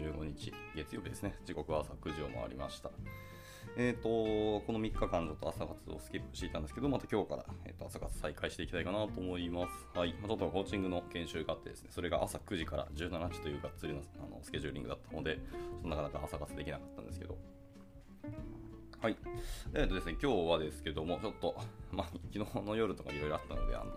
15日、月曜日ですね。時刻は朝9時を回りました。えっ、と、この3日間ちょっと朝活をスキップしていたんですけど、また今日から、えー、と朝活再開していきたいかなと思います。はい。ちょっとコーチングの研修があってですね、それが朝9時から17時というがっつりのあのスケジューリングだったので、なかなか朝活できなかったんですけど、はい。えっ、とですね、今日はですけども、ちょっと、まあ、昨日の夜とかいろいろあったので、あの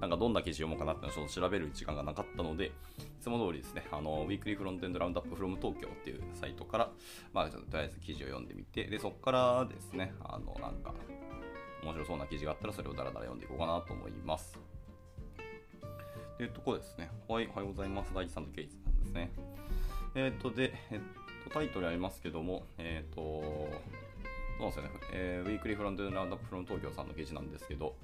なんかどんな記事読もうかなってのを調べる時間がなかったので、いつも通りですね、あの、ウィークリーフロントエンドラウンドアップフロム東京っていうサイトから、まあ、ちょっととりあえず記事を読んでみて、で、そこからですね、あの、なんか、面白そうな記事があったら、それをダラダラ読んでいこうかなと思います。というところですね。はい、おはようございます。大地さんとケイツさんですね。えっ、と、で、えっ、と、タイトルありますけども、えっ、と、そうですよね、えー、ウィークリーフロントエンドラウンドアップフロム東京さんの記事なんですけど、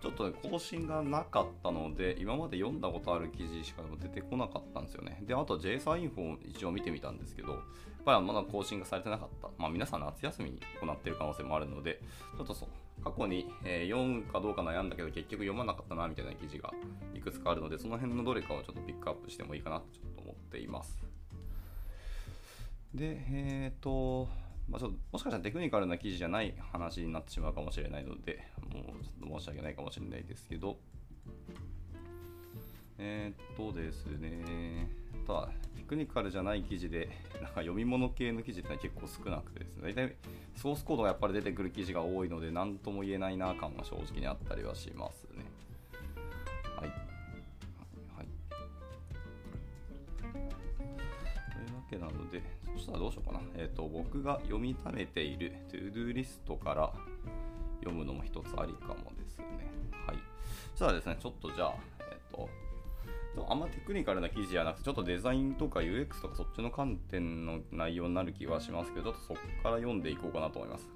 ちょっと、ね、更新がなかったので、今まで読んだことある記事しか出てこなかったんですよね。で、あと JSA インフォを一応見てみたんですけど、やっぱりまだ更新がされてなかった。まあ皆さん夏休みに行っている可能性もあるので、ちょっとそう、過去に、え、読むかどうか悩んだけど結局読まなかったなみたいな記事がいくつかあるので、その辺のどれかをちょっとピックアップしてもいいかなとちょっと思っています。で、えっ、ー、と、まあ、ちょっともしかしたらテクニカルな記事じゃない話になってしまうかもしれないので、もうちょっと申し訳ないかもしれないですけど、えー、っとですね、ただ、テクニカルじゃない記事で、なんか読み物系の記事って結構少なくてですね、大体ソースコードがやっぱり出てくる記事が多いので、なんとも言えないな感が正直にあったりはしますね。はい。はい。というわけなので、そしたらどうしようかな。えっ、ー、と、僕が読み溜めている ToDo リストから読むのも一つありかもですね。はい。そしたらですね、ちょっとじゃあ、えっ、ー、と、あんまテクニカルな記事じゃなくて、ちょっとデザインとか UX とかそっちの観点の内容になる気はしますけど、ちょっとそこから読んでいこうかなと思います。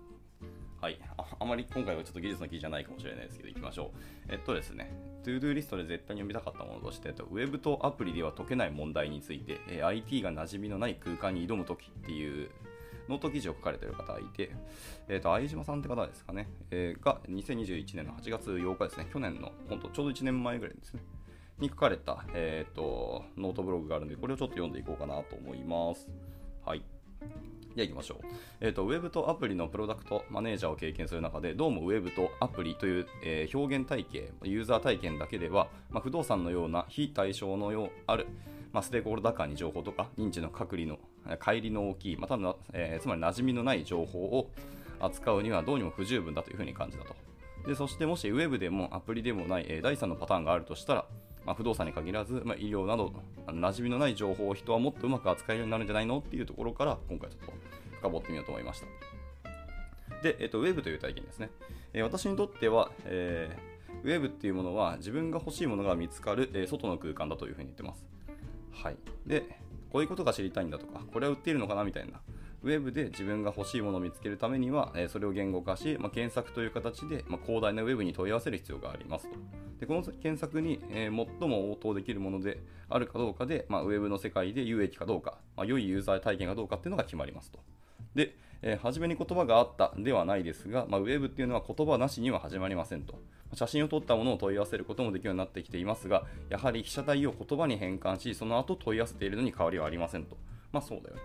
はいあ。あまり今回はちょっと技術の記事じゃないかもしれないですけど、いきましょう。えっとですね、ToDo リストで絶対に読みたかったものとして、ウェブとアプリでは解けない問題について、え IT が馴染みのない空間に挑むときっていうノート記事を書かれている方がいて、えー、と相島さんって方ですかね、えー、が2021年の8月8日ですね、去年の本当ちょうど1年前ぐらいですね、に書かれた、えーと、ノートブログがあるので、これをちょっと読んでいこうかなと思います。はい。じゃあ行きましょう。え、ー、と、ウェブとアプリのプロダクトマネージャーを経験する中で、どうもウェブとアプリという、えー、表現体系、ユーザー体験だけでは、まあ、不動産のような非対称のようある、まあ、ステークホルダー間に情報とか、認知の隔離の、乖離の大きい、また、えー、つまり馴染みのない情報を扱うにはどうにも不十分だというふうに感じたと。でそしてもしウェブでもアプリでもない、えー、第3のパターンがあるとしたら、まあ、不動産に限らず、まあ、医療など馴染みのない情報を人はもっとうまく扱えるようになるんじゃないの？っていうところから今回ちょっと深掘ってみようと思いました。で、えっと、ウェブという体験ですね、え、私にとっては、えー、ウェブっていうものは自分が欲しいものが見つかる、え、外の空間だというふうに言ってます。はい。でこういうことが知りたいんだとかこれは売っているのかなみたいな。ウェブで自分が欲しいものを見つけるためには、えそれを言語化し、まあ、検索という形で、まあ、広大なウェブに問い合わせる必要がありますと。でこの検索に、えー、最も応答できるものであるかどうかで、まあ、ウェブの世界で有益かどうか、まあ、良いユーザー体験かどうかっていうのが決まりますと。で、えー、初めに言葉があったではないですが、まあ、ウェブっていうのは言葉なしには始まりませんと。写真を撮ったものを問い合わせることもできるようになってきていますが、やはり被写体を言葉に変換し、その後問い合わせているのに変わりはありませんと。まあそうだよね。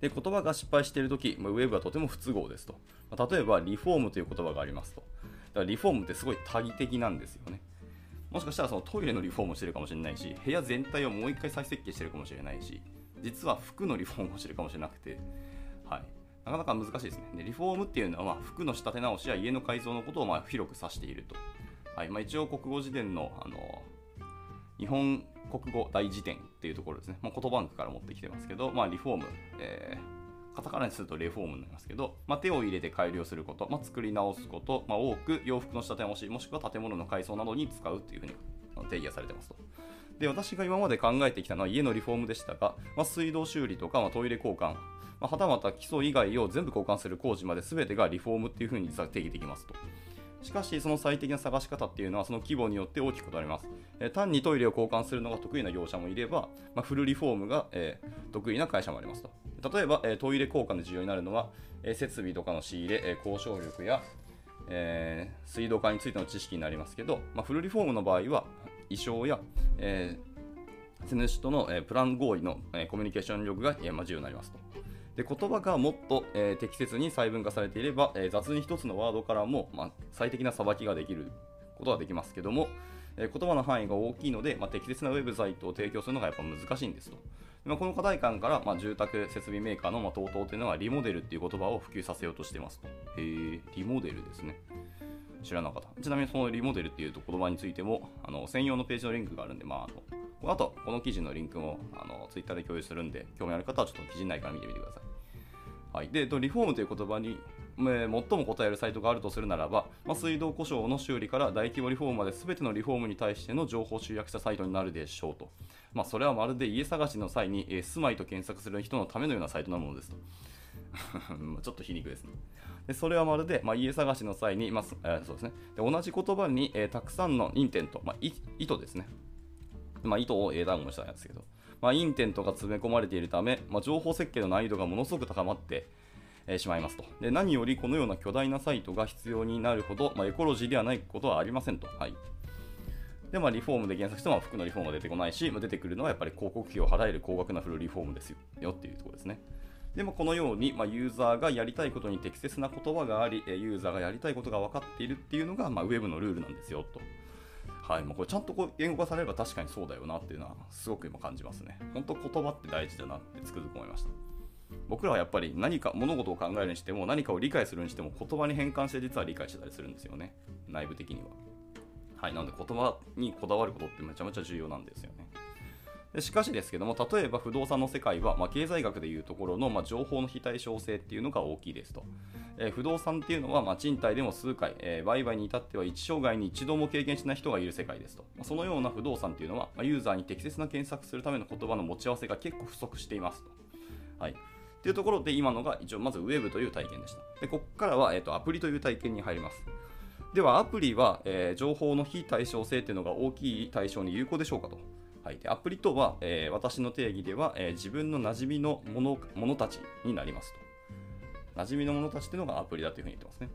で言葉が失敗しているとき、ウェブはとても不都合ですとま。例えば、リフォームという言葉がありますと。だからリフォームってすごい多義的なんですよね。もしかしたらそのトイレのリフォームをしてるかもしれないし、部屋全体をもう一回再設計してるかもしれないし、実は服のリフォームをしてるかもしれなくて、はい。なかなか難しいですね。でリフォームっていうのは、まあ、服の仕立て直しや家の改造のことをまあ広く指していると。はいまあ、一応、国語辞典のあの日本国語大辞典っていうところですね、まあ、言葉バンクから持ってきてますけど、まあ、リフォーム、えー、カタカナにするとレフォームになりますけど、まあ、手を入れて改良すること、まあ、作り直すこと、まあ、多く洋服の仕立て直し、もしくは建物の改装などに使うというふうに定義がされてますと。で私が今まで考えてきたのは家のリフォームでしたが、まあ、水道修理とか、まあ、トイレ交換、まあ、はたまた基礎以外を全部交換する工事まで全てがリフォームっていうふうに実は定義できますと。しかし、その最適な探し方っていうのはその規模によって大きく異なります。えー、単にトイレを交換するのが得意な業者もいれば、まあ、フルリフォームが、えー、得意な会社もありますと。例えば、えー、トイレ交換で重要になるのは、え、設備とかの仕入れ、え、交渉力や、え、水道管についての知識になりますけど、まあ、フルリフォームの場合は、衣装や、えー施主との、えプラン合意の、えコミュニケーション力が、えま重要になりますと。で言葉がもっと、え適切に細分化されていれば、え雑に一つのワードからも、ま最適なさばきができることはできますけども、え言葉の範囲が大きいので、ま適切なウェブサイトを提供するのがやっぱ難しいんですと。まこの課題感から、ま住宅設備メーカーの、ま TOTO というのはリモデルっていう言葉を普及させようとしてますと。へ、リモデルですね。知らなかった。ちなみにそのリモデルっていう言葉についても、あの専用のページのリンクがあるんで、まあ、あのあと、この記事のリンクもあのツイッターで共有するんで、興味ある方はちょっと記事内から見てみてください。はい、でリフォームという言葉に、えー、最も答えるサイトがあるとするならば、まあ、水道故障の修理から大規模リフォームまで全てのリフォームに対しての情報を集約したサイトになるでしょうと。まあ、それはまるで家探しの際に、えー、住まいと検索する人のためのようなサイトなものですと。ちょっと皮肉ですね。でそれはまるで、まあ、家探しの際に、まあ、そうですね、で同じ言葉に、えー、たくさんのインテント、まあ、意図ですね。まあ、意図を英単語にしたんですけど、まあ、インテントが詰め込まれているため、まあ、情報設計の難易度がものすごく高まって、しまいますとで。何よりこのような巨大なサイトが必要になるほど、まあ、エコロジーではないことはありませんと。はいで、まあ、リフォームで検索しても服のリフォームが出てこないし、まあ、出てくるのはやっぱり広告費を払える高額なフルリフォームですよよっていうところですね。でもこのように、まあ、ユーザーがやりたいことに適切な言葉があり、ユーザーがやりたいことが分かっているっていうのが、まあ、ウェブのルールなんですよと。はい、まあ、これちゃんとこう言語化されれば確かにそうだよなっていうのはすごく今感じますね。本当言葉って大事だなってつくづく思いました。僕らはやっぱり何か物事を考えるにしても何かを理解するにしても言葉に変換して実は理解してたりするんですよね。内部的には。はい、なので言葉にこだわることってめちゃめちゃ重要なんですよね。しかしですけども、例えば不動産の世界は、まあ、経済学でいうところの、まあ、情報の非対称性っていうのが大きいですと。えー、不動産っていうのは、まあ、賃貸でも数回、えー、売買に至っては一生涯に一度も経験しない人がいる世界ですと。まあ、そのような不動産っていうのは、まあ、ユーザーに適切な検索するための言葉の持ち合わせが結構不足していますと。はい。っていうところで今のが一応まず Web という体験でした。で、ここからは、えーと、アプリという体験に入ります。ではアプリは、えー、情報の非対称性っていうのが大きい対象に有効でしょうかと。はい、でアプリとは、えー、私の定義では、えー、自分の馴染みのものものたちになりますと。馴染みのものたちっていうのがアプリだというふうに言ってますね。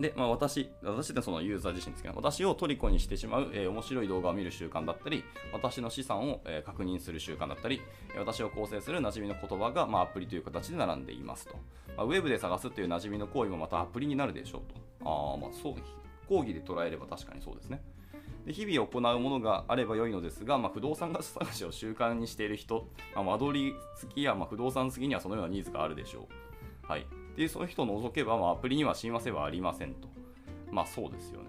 で、まあ、私、私ってそのユーザー自身ですけど、私を虜にしてしまう、えー、面白い動画を見る習慣だったり、私の資産を、えー、確認する習慣だったり、私を構成する馴染みの言葉が、まあ、アプリという形で並んでいますと。まあ、ウェブで探すっていう馴染みの行為もまたアプリになるでしょうと。ああ、まあそう、講義で捉えれば確かにそうですね。で日々行うものがあれば良いのですが、まあ、不動産探しを習慣にしている人、まあ、間取り好きや、まあ、不動産好きにはそのようなニーズがあるでしょう。はい。で、その人を除けば、まあ、アプリには親和性はありませんと。まあ、そうですよね。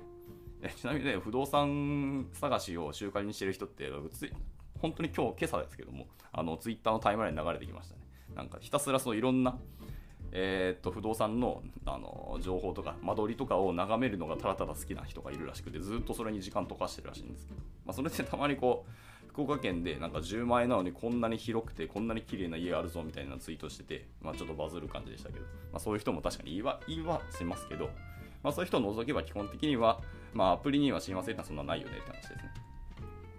ちなみにね、不動産探しを習慣にしている人って、本当に今日、今朝ですけども、あの、ツイッターのタイムラインに流れてきましたね。なんか、ひたすらそのいろんな、えー、っと不動産のあの情報とか間取りとかを眺めるのがただただ好きな人がいるらしくてずっとそれに時間溶かしてるらしいんですけど、まあ、それでたまにこう福岡県でなんか10万円なのにこんなに広くてこんなに綺麗な家あるぞみたいなツイートしてて、まあ、ちょっとバズる感じでしたけど、まあ、そういう人も確かに言いは言いはしますけど、まあ、そういう人を除けば基本的には、まあ、アプリには親和性ってのはそんなないよねって話ですね。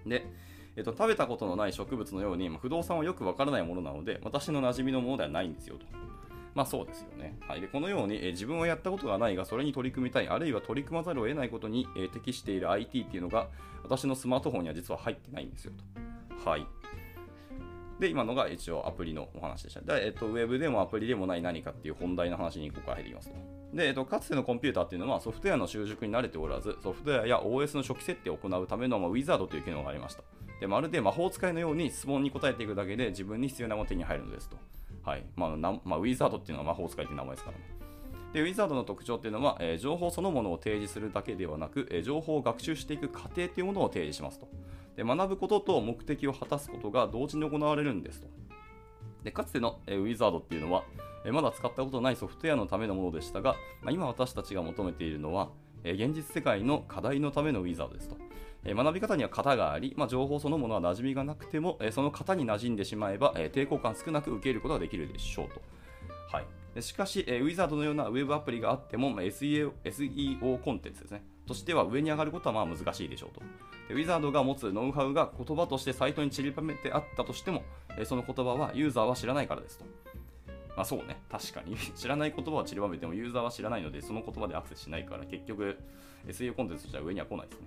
で、えっと、食べたことのない植物のように、まあ、不動産はよくわからないものなので私の馴染みのものではないんですよと。まあそうですよね。はい、でこのように、え、自分はやったことがないが、それに取り組みたい、あるいは取り組まざるを得ないことに、え、適している IT っていうのが、私のスマートフォンには実は入ってないんですよと。はい。で、今のが一応アプリのお話でした。で、えっと、ウェブでもアプリでもない何かっていう本題の話にここから入っていきますと。で、えっと、かつてのコンピューターっていうのはソフトウェアの習熟に慣れておらず、ソフトウェアや OS の初期設定を行うための、まあ、ウィザードという機能がありました。で、まるで魔法使いのように質問に答えていくだけで自分に必要なもの手に入るのですと。はいまあなまあ、ウィザードっていうのは魔法使いっていう名前ですからね。でウィザードの特徴っていうのは、えー、情報そのものを提示するだけではなく、えー、情報を学習していく過程というものを提示しますと。で学ぶことと目的を果たすことが同時に行われるんですと。でかつての、えー、ウィザードっていうのは、え、まだ使ったことないソフトウェアのためのものでしたが、まあ、今私たちが求めているのは、え、現実世界の課題のためのウィザードですと。え学び方には型があり、まあ、情報そのものは馴染みがなくても、えその型に馴染んでしまえば、え抵抗感少なく受けることができるでしょうと。はい、しかし、えウィザードのようなウェブアプリがあっても、ま、SEO, SEO コンテンツですね。としては上に上がることはまあ難しいでしょうと。ウィザードが持つノウハウが言葉としてサイトに散りばめてあったとしても、その言葉はユーザーは知らないからですと。まあそうね、確かに。知らない言葉は散りばめてもユーザーは知らないので、その言葉でアクセスしないから、結局 SEO コンテンツとしては上には来ないですね。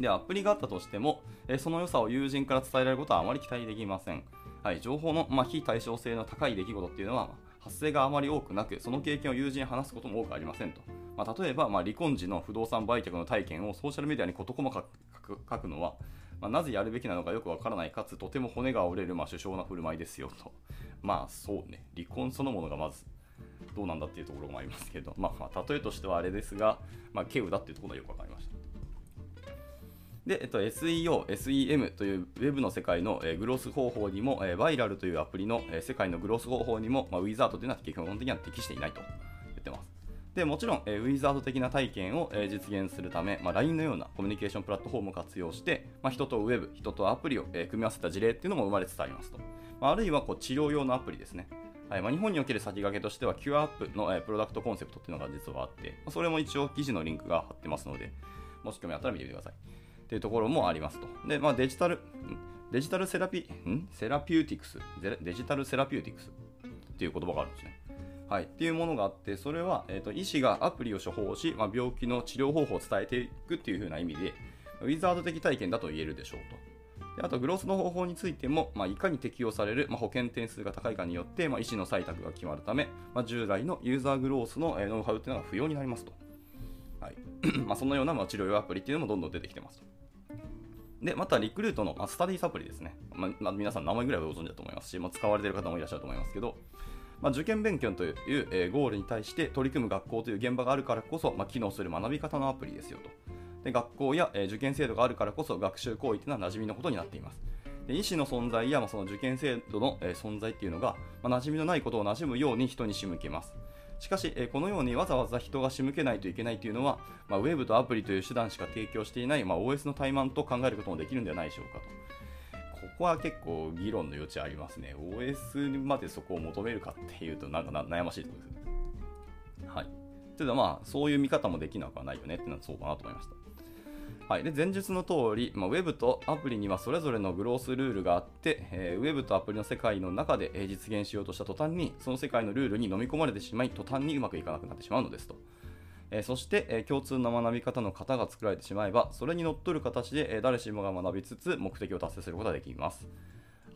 で、アプリがあったとしても、えその良さを友人から伝えられることはあまり期待できません。はい、情報の、まあ、非対称性の高い出来事っていうのは、発生があまり多くなく、その経験を友人に話すことも多くありませんと。まあ、例えば、まあ、離婚時の不動産売却の体験をソーシャルメディアに事細かく書くのは、まあ、なぜやるべきなのかよくわからない、かつとても骨が折れる、まあ、首相な振る舞いですよと。まあそうね、離婚そのものがまずどうなんだっていうところもありますけど、まあ、まあ例えとしてはあれですが、まあ、稀有だっていうところがよくわかりました。で、えっと、SEO、SEM というウェブの世界の、え、グロース方法にも、えー、バイラルというアプリの、え、世界のグロース方法にも、まあ、ウィザードというのは基本的には適していないと言ってます。でもちろん、えー、ウィザード的な体験を、えー、実現するため、まあ、LINE のようなコミュニケーションプラットフォームを活用して、まあ、人とウェブ、人とアプリを、えー、組み合わせた事例っていうのも生まれつつありますと。まあ、あるいはこう治療用のアプリですね。はいまあ、日本における先駆けとしては、 CureApp の、えー、プロダクトコンセプトっていうのが実はあって、まあ、それも一応記事のリンクが貼ってますので、もし興味あったら見てみてください。っていうところもありますと。で、まあ、デジタル、デジタルセラピ、ん？ therapeutics、 digital therapeutics？っていう言葉があるんですね。はい、っていうものがあって、それは、えーと、医師がアプリを処方し、まあ、病気の治療方法を伝えていくっていう風な意味で、ウィザード的体験だと言えるでしょうと。であと、グロスの方法についても、まあ、いかに適用される、まあ、保険点数が高いかによって、まあ、医師の採択が決まるため、まあ、従来のユーザーグロースのノウハウっていうのが不要になりますと。はい まあ、そのような、まあ、治療用アプリっていうのもどんどん出てきてますと。で、またリクルートの、まあ、スタディサプリですね。まあ、まあ、皆さん名前ぐらいはご存知だと思いますし、まあ、使われている方もいらっしゃると思いますけど、まあ、受験勉強という、えー、ゴールに対して取り組む学校という現場があるからこそ、まあ、機能する学び方のアプリですよと。で学校や、えー、受験制度があるからこそ学習行為というのは馴染みのことになっています。で医師の存在や、まあ、その受験制度の、えー、存在っていうのが、まあ、馴染みのないことを馴染むように人に仕向けます。しかし、えこのようにわざわざ人が仕向けないといけないというのは、まあ、ウェブとアプリという手段しか提供していない、まあ、OS の怠慢と考えることもできるんではないでしょうかと。ここは結構議論の余地ありますね。OS までそこを求めるかっていうとなんか悩ましいところですね。はい。というのはまあ、そういう見方もできなくはないよねっていうのはそうかなと思いました。はい、で前述の通り、まあ、ウェブとアプリにはそれぞれのグロースルールがあって、えー、ウェブとアプリの世界の中で実現しようとした途端にその世界のルールに飲み込まれてしまい途端にうまくいかなくなってしまうのですと。えー、そして、えー、共通の学び方の型が作られてしまえばそれにのっとる形で、え誰しもが学びつつ目的を達成することができます。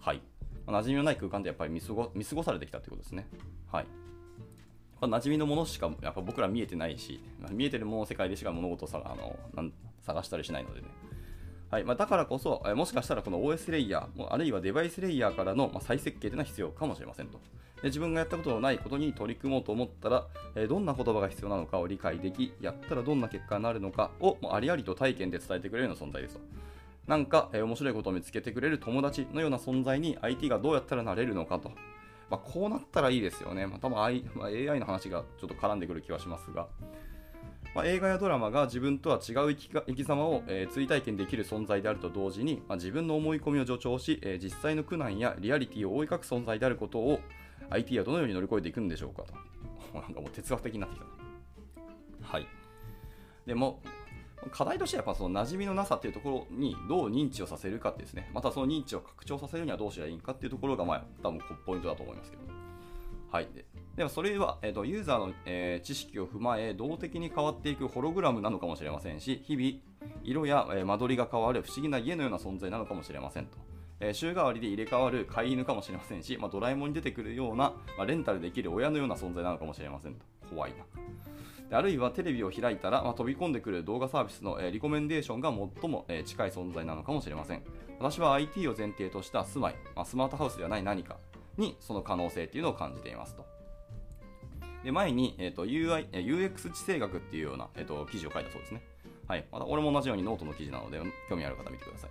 はい。まあ、馴染みのない空間でやっぱり見過ご見過ごされてきたということですね。はい。ま馴染みのものしかやっぱ僕ら見えてないし、見えてるもの世界でしか物事さあのなん探したりしないのでね。はいまあ、だからこそ、もしかしたらこの OS レイヤー、あるいはデバイスレイヤーからの再設計というのは必要かもしれませんと。で自分がやったことのないことに取り組もうと思ったら、どんな言葉が必要なのかを理解でき、やったらどんな結果になるのかをありありと体験で伝えてくれるような存在ですと。なんか、え、面白いことを見つけてくれる友達のような存在に IT がどうやったらなれるのかと。まあ、こうなったらいいですよね。まあ、多分、AI の話がちょっと絡んでくる気はしますが。まあ、映画やドラマが自分とは違う生き生き様を、えー、追体験できる存在であると同時に、まあ、自分の思い込みを助長し、えー、実際の苦難やリアリティを覆い隠す存在であることを IT はどのように乗り越えていくんでしょうかと。なんかもう哲学的になってきた。はい。でも、課題としてはやっぱその馴染みのなさっていうところにどう認知をさせるかってですね。またその認知を拡張させるにはどうしたらいいかっていうところが、まあ、多分ポイントだと思いますけど。はい。ででもそれは、えーと、ユーザーの、えー、知識を踏まえ動的に変わっていくホログラムなのかもしれませんし日々色や、えー、間取りが変わる不思議な家のような存在なのかもしれませんと、えー、週替わりで入れ替わる飼い犬かもしれませんし、まあ、ドラえもんに出てくるような、まあ、レンタルできる親のような存在なのかもしれませんと。怖いな。あるいはテレビを開いたら、まあ、飛び込んでくる動画サービスの、えー、リコメンデーションが最も、えー、近い存在なのかもしれません。私は IT を前提とした住まい、まあ、スマートハウスではない何かにその可能性っていうのを感じていますと。で前に、えーと、UI UX 地政学っていうような、えーと、記事を書いたそうですね。はい。また俺も同じようにノートの記事なので、興味ある方見てください。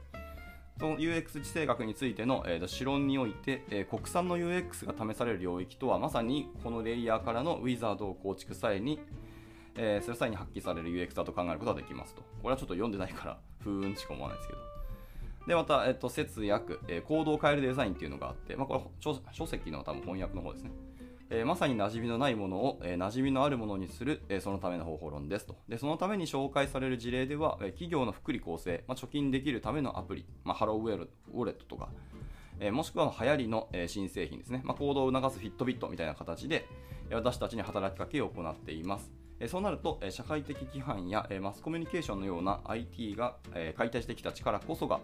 その UX 地政学についての、えーと、と論において、えー、国産の UX が試される領域とは、まさにこのレイヤーからのウィザードを構築際に、えー、する際に発揮される UX だと考えることができますと。これはちょっと読んでないから、ふーんしか思わないですけど。で、また、えっ、と、節約、えー、行動を変えるデザインっていうのがあって、まあ、これ、書籍の多分翻訳の方ですね。えー、まさに馴染みのないものを、えー、馴染みのあるものにする、えー、そのための方法論ですと。で、そのために紹介される事例では、え企業の福利厚生、まあ、貯金できるためのアプリ、まあ、ハローウェルウォレットとか、えもしくは流行りの、え新製品ですね、まあ、行動を促すフィットビットみたいな形で、私たちに働きかけを行っています。えそうなると、え社会的規範や、えマスコミュニケーションのような IT が、え解体してきた力こそが、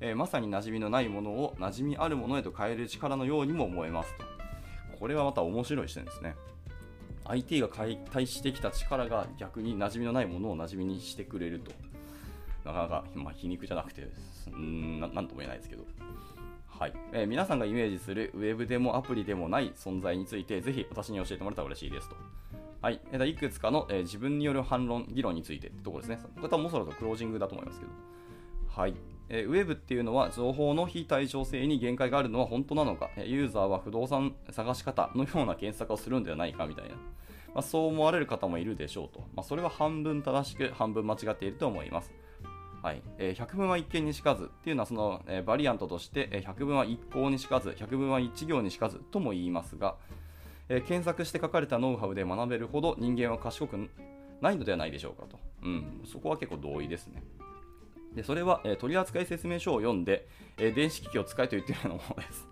えまさに馴染みのないものを馴染みあるものへと変える力のようにも思えますと。これはまた面白い視点ですね。IT が解体してきた力が逆に馴染みのないものを馴染みにしてくれると。なかなか、まあ、皮肉じゃなくて、うんななんとも言えないですけど。はいえー、皆さんがイメージするウェブでもアプリでもない存在について、ぜひ私に教えてもらったら嬉しいですと。はい、いくつかの、えー、自分による反論、議論についてってところですね。これ多分もそろそろクロージングだと思いますけど。はい。え、ウェブっていうのは情報の非対称性に限界があるのは本当なのか、ユーザーは不動産探し方のような検索をするんではないかみたいな。まあ、そう思われる方もいるでしょうと。まあ、それは半分正しく、半分間違っていると思います。はいえー、百分は一見にしかずっていうのはその、えー、バリアントとして、えー、百分は一向にしかず百分は一行にしかずとも言いますが、えー、検索して書かれたノウハウで学べるほど人間は賢くないのではないでしょうかと、うん、そこは結構同意ですねでそれは、えー、取扱説明書を読んで、えー、電子機器を使えと言っているようなものです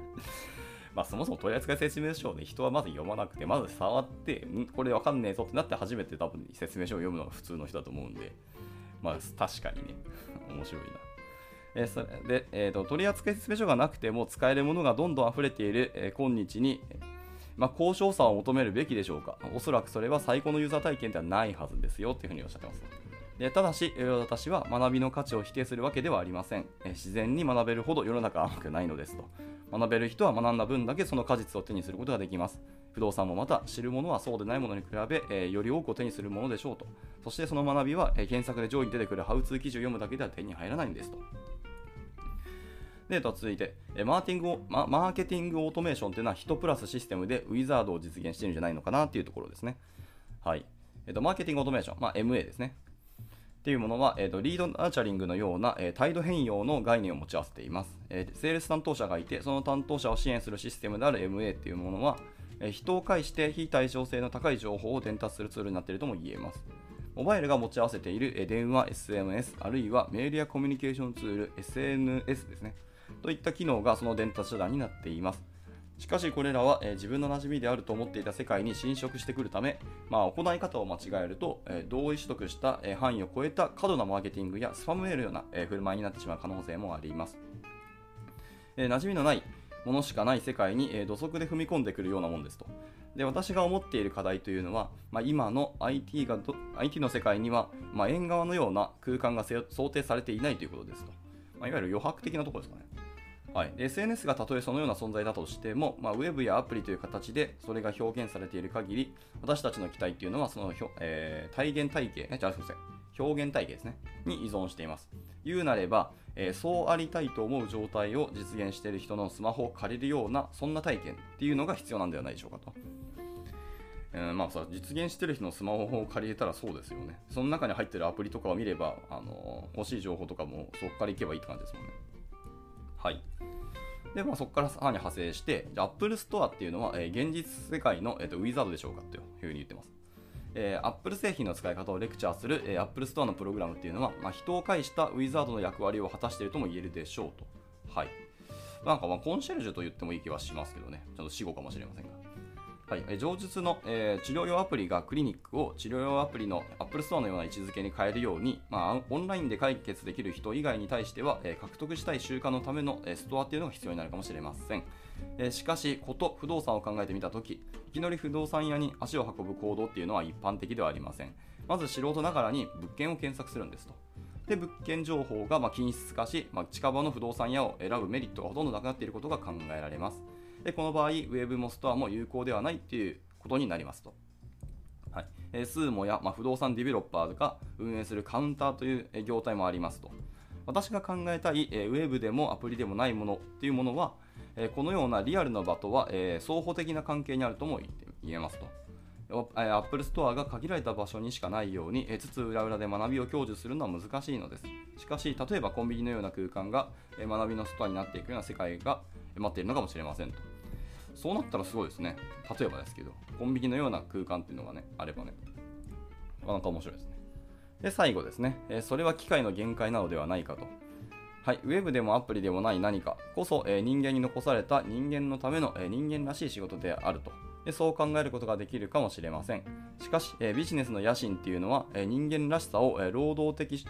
まあ、そもそも取扱説明書を、ね、人はまず読まなくて、まず触って、ん？これわかんねえぞってなって初めて多分説明書を読むのが普通の人だと思うんで、まあ、確かにね、面白いな。えー、それで、えーと、取扱説明書がなくても使えるものがどんどん溢れている、えー、今日に、まあ、高尚さを求めるべきでしょうか。おそらくそれは最高のユーザー体験ではないはずですよっていうふうにおっしゃってます。でただし、私は学びの価値を否定するわけではありません。自然に学べるほど世の中甘くないのですと。学べる人は学んだ分だけその果実を手にすることができます。不動産もまた知るものはそうでないものに比べ、えー、より多くを手にするものでしょうと。そしてその学びは、えー、検索で上位に出てくるハウツー記事を読むだけでは手に入らないんですと。で、続いて、マーティングママーケティングオートメーションというのは人プラスシステムでウィザードを実現しているんじゃないのかなというところですね。はい。えっ、と、マーケティングオートメーション、まあ、MA ですね。っていうものは、えーと、リードナーチャリングのような、えー、態度変容の概念を持ち合わせています、えー、セールス担当者がいて、その担当者を支援するシステムである MA っていうものは、えー、人を介して非対称性の高い情報を伝達するツールになっているとも言えます。モバイルが持ち合わせている、え、電話、SMS、あるいはメールやコミュニケーションツール、SNS ですね。といった機能がその伝達手段になっています。しかしこれらは、えー、自分の馴染みであると思っていた世界に侵食してくるため、まあ、行い方を間違えると、えー、同意取得した、えー、範囲を超えた過度なマーケティングやスパムメールのような、え振る舞いになってしまう可能性もあります。え馴染みのないものしかない世界に、え土足で踏み込んでくるようなものですと。で私が思っている課題というのは、まあ、今の IT, が IT の世界には、まあ、縁側のような空間が想定されていないということですと。まあ、いわゆる余白的なところですかね。はい、SNS がたとえそのような存在だとしても、まあ、ウェブやアプリという形でそれが表現されている限り、私たちの期待っていうのは、その、えー、体現体系、じゃあすみません、表現体系ですね、に依存しています。言うなれば、えー、そうありたいと思う状態を実現している人のスマホを借りるような、そんな体験っていうのが必要なんではないでしょうかと。えー、まあさ、実現してる人のスマホを借りれたらそうですよね。その中に入ってるアプリとかを見れば、あのー、欲しい情報とかもそこから行けばいいって感じですもんね。はい。で、まあ、そこからさらに派生して、じゃ Apple Store っていうのは、えー、現実世界の、えーと、ウィザードでしょうかというふうに言ってます。えー、Apple 製品の使い方をレクチャーする、えー、Apple Store のプログラムっていうのは、まあ、人を介したウィザードの役割を果たしているとも言えるでしょうと。はい。なんかまあコンシェルジュと言ってもいい気はしますけどね。ちょっと死語かもしれませんが。はい、上述の、えー、治療用アプリがクリニックを治療用アプリの Apple Store のような位置づけに変えるように、まあ、オンラインで解決できる人以外に対しては、えー、獲得したい習慣のための、えー、ストアっていうのが必要になるかもしれません。え、しかし、こと不動産を考えてみたとき、いきなり不動産屋に足を運ぶ行動っていうのは一般的ではありません。まず素人ながらに物件を検索するんですと。で物件情報がま均質化し、まあ、近場の不動産屋を選ぶメリットがほとんどなくなっていることが考えられます。でこの場合、ウェブもストアも有効ではないっていうことになりますと。はいえー、スーモや、まあ、不動産ディベロッパーが運営するカウンターという業態もありますと。私が考えたい、えー、ウェブでもアプリでもないものっていうものは、え、このようなリアルな場とは、え、双方的な関係にあるとも言えますと。 Apple Store が限られた場所にしかないように、えつつ裏裏で学びを享受するのは難しいのです。しかし、例えばコンビニのような空間が、え学びのストアになっていくような世界が待っているのかもしれませんと。そうなったらすごいですね。例えばですけど、コンビニのような空間っていうのがね、あればね、なかなか面白いですね。で、最後ですね、えそれは機械の限界なのではないかと。はい、ウェブでもアプリでもない何かこそ、え人間に残された人間のための、え人間らしい仕事であるとでそう考えることができるかもしれませんしかし、えービジネスの野心っていうのは、え人間らしさを、え労働的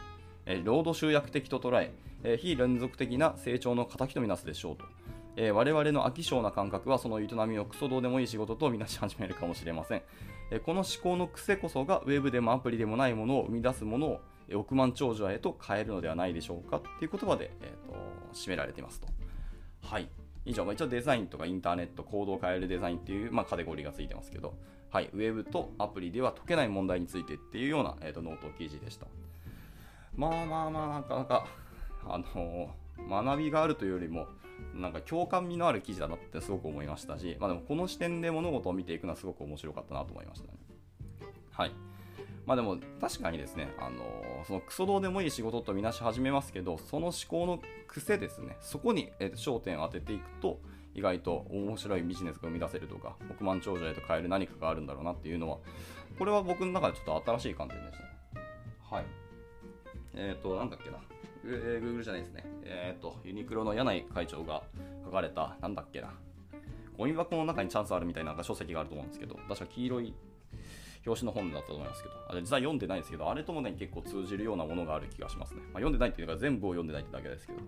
え労働集約的と捉ええ非連続的な成長の敵とみなすでしょうと、えー我々の飽き性な感覚はその営みをクソどうでもいい仕事とみなし始めるかもしれません、えーこの思考の癖こそがウェブでもアプリでもないものを生み出すものを 億万長者へと変えるのではないでしょうか？っていう言葉で、えー、と締められていますと。はい。以上、まあ、一応デザインとかインターネット、行動を変えるデザインっていう、まあ、カテゴリーがついてますけど、はい、ウェブとアプリでは解けない問題についてっていうような、えー、とノート記事でした。まあまあまあ、なかなか、あのー学びがあるというよりも、なんか共感味のある記事だなってすごく思いましたし、まあ、でもこの視点で物事を見ていくのはすごく面白かったなと思いましたね。はい。まあでも確かにですね、あのーそのクソどうでもいい仕事とみなし始めますけど、その思考の癖ですね、そこに、焦点を当てていくと、意外と面白いビジネスが生み出せるとか、億万長者へと変える何かがあるんだろうなっていうのは、これは僕の中でちょっと新しい観点でしたね。はい。えっ、と、なんだっけな。えー、Google じゃないですね。えっ、と、ユニクロの柳井会長が書かれた、なんだっけな。ゴミ箱の中にチャンスあるみたいななんか書籍があると思うんですけど、確か黄色い表紙の本だったと思いますけど、あれ実際読んでないですけど、あれともね、結構通じるようなものがある気がしますね。まあ、読んでないっていうか、全部を読んでないってだけですけど、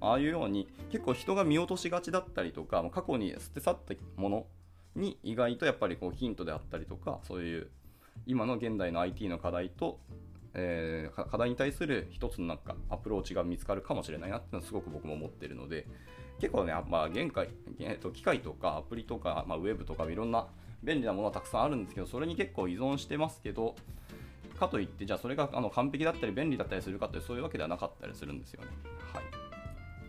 ああいうように、結構人が見落としがちだったりとか、過去に捨て去ったものに意外とやっぱりこうヒントであったりとか、そういう今の現代の IT の課題と、えー課題に対する一つのなんかアプローチが見つかるかもしれないなっていうのはすごく僕も思ってるので結構ね、まあ、現在、えーと機械とかアプリとか、まあ、ウェブとかいろんな便利なものはたくさんあるんですけどそれに結構依存してますけどかといってじゃあそれがあの完璧だったり便利だったりするかってそういうわけではなかったりするんですよね。はい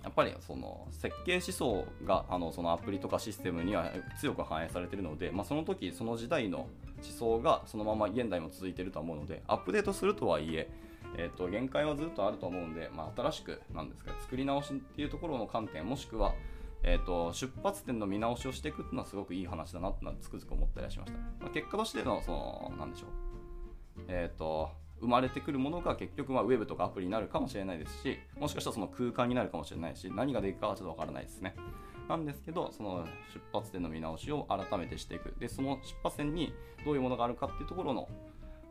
やっぱりその設計思想があのそのアプリとかシステムには強く反映されているので、まあ、その時その時代の思想がそのまま現代も続いていると思うのでアップデートするとはいええー、と限界はずっとあると思うんで、まあ、新しくなんですか作り直しっていうところの観点もしくは、えー、と出発点の見直しをしていくっていうのはすごくいい話だなってつくづく思ったりしました、まあ、結果としてのそのなんでしょう。えー、と生まれてくるものが結局はウェブとかアプリになるかもしれないですしもしかしたらその空間になるかもしれないし何ができるかはちょっとわからないですね。なんですけどその出発点の見直しを改めてしていく。でその出発点にどういうものがあるかっていうところの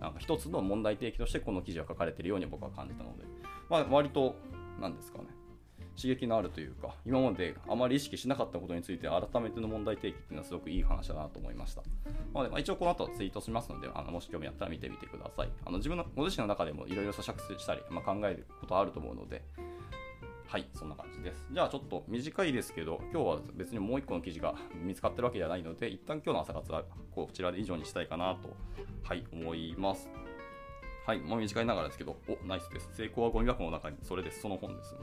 なんか一つの問題提起としてこの記事は書かれているように僕は感じたので、まあ、割となんですかね。刺激のあるというか今まであまり意識しなかったことについて改めての問題提起っていうのはすごくいい話だなと思いました。なので、まあ、一応この後ツイートしますのであのもし興味あったら見てみてください。あの自分のご自身の中でもいろいろ咀嚼したり、まあ、考えることあると思うのではい、そんな感じです。じゃあちょっと短いですけど、今日は別にもう一個の記事が見つかってるわけじゃないので、一旦今日の朝活はこちらで以上にしたいかなと、はい、思います。はい、もう短いながらですけど、お、ナイスです。成功はゴミ箱の中に、それです。その本ですね。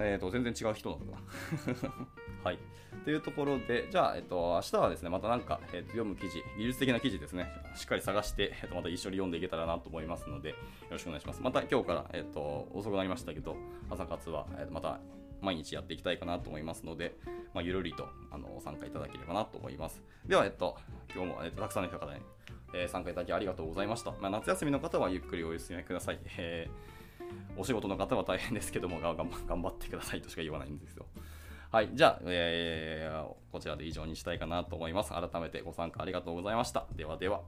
えっ、と、全然違う人なんだな。はい。というところで、じゃあ、えっ、と、明日はですね、またなんか、えーと読む記事、技術的な記事ですね、しっかり探して、えーとまた一緒に読んでいけたらなと思いますので、よろしくお願いします。また今日から、えっ、と、遅くなりましたけど、朝活は、えーとまた毎日やっていきたいかなと思いますので、まあ、ゆるりとあの参加いただければなと思います。では、えっと、今日も、えっと、たくさんの方に、えー参加いただきありがとうございました。まあ、夏休みの方はゆっくりお休みください。えーお仕事の方は大変ですけども、頑張ってくださいとしか言わないんですよ。はい、じゃあ、えーこちらで以上にしたいかなと思います。改めてご参加ありがとうございました。ではでは。